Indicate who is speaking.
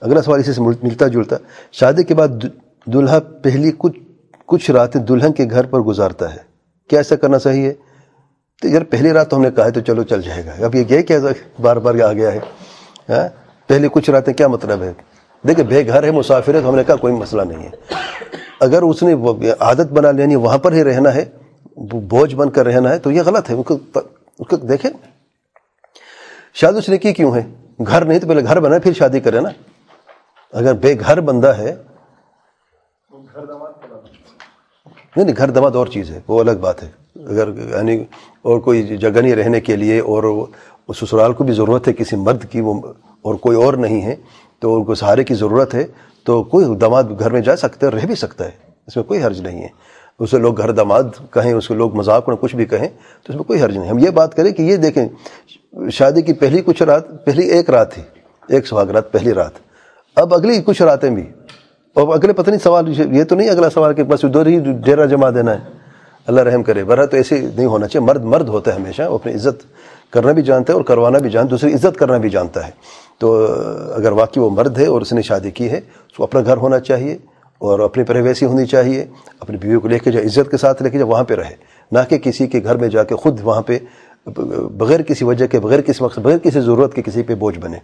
Speaker 1: اگلا سوال اسی سے ملتا جلتا، شادی کے بعد دلہا پہلی کچھ کچھ راتیں دلہن کے گھر پر گزارتا ہے۔ کیا ایسا کرنا چاہیے؟ تو یار پہلی رات تو ہم نے کہا ہے تو چلو چل جائے گا۔ اب یہ گئے کیا بار بار آ گیا ہے؟ ہاں؟ پہلی کچھ راتیں کیا مطلب ہے؟ دیکھیں بے گھر ہے، مسافر ہے، تو ہم نے کہا کوئی مسئلہ نہیں ہے۔ اگر اس نے عادت بنا لینی یعنی وہاں پر ہی رہنا ہے، بوجھ بن کر رہنا ہے، تو یہ غلط ہے۔ اس کو دیکھیں۔ شادی اس نے کی کیوں ہے؟ گھر نہیں تو پہلے گھر بنا پھر شادی کرے نا۔ اگر بے گھر بندہ ہے، نہیں نہیں، گھر دماد اور چیز ہے، وہ الگ بات ہے۔ اگر یعنی اور کوئی جگہ نہیں رہنے کے لیے اور سسرال کو بھی ضرورت ہے کسی مرد کی، وہ اور کوئی اور نہیں ہے، تو ان کو سہارے کی ضرورت ہے، تو کوئی دماد گھر میں جا سکتا ہے، رہ بھی سکتا ہے، اس میں کوئی حرج نہیں ہے۔ اسے لوگ گھر دماد کہیں، اس کو لوگ مذاق کریں کچھ بھی کہیں، تو اس میں کوئی حرج نہیں۔ ہم یہ بات کریں کہ یہ دیکھیں، شادی کی پہلی کچھ رات، پہلی ایک رات تھی، ایک سہاگ رات، پہلی رات۔ اب اگلی کچھ راتیں بھی۔ اور اگلے پتہ نہیں سوال یہ تو نہیں اگلا سوال کہ بس ادھر ہی ڈیرا جما دینا ہے۔ اللہ رحم کرے۔ برا تو ایسے نہیں ہونا چاہیے۔ مرد مرد ہوتا ہے ہمیشہ، وہ اپنی عزت کرنا بھی جانتا ہے اور کروانا بھی جانتا ہے، دوسری عزت کرنا بھی جانتا ہے۔ تو اگر واقعی وہ مرد ہے اور اس نے شادی کی ہے تو اپنا گھر ہونا چاہیے اور اپنی پریویسی ہونی چاہیے۔ اپنی بیوی کو لے کے جا عزت کے ساتھ لے کے جا وہاں پہ رہے۔ نہ کہ کسی کے گھر میں جا کے خود وہاں پہ، بغیر کسی وجہ کے، بغیر کسی مقصد، بغیر کسی ضرورت کے کسی پہ بوجھ بنے۔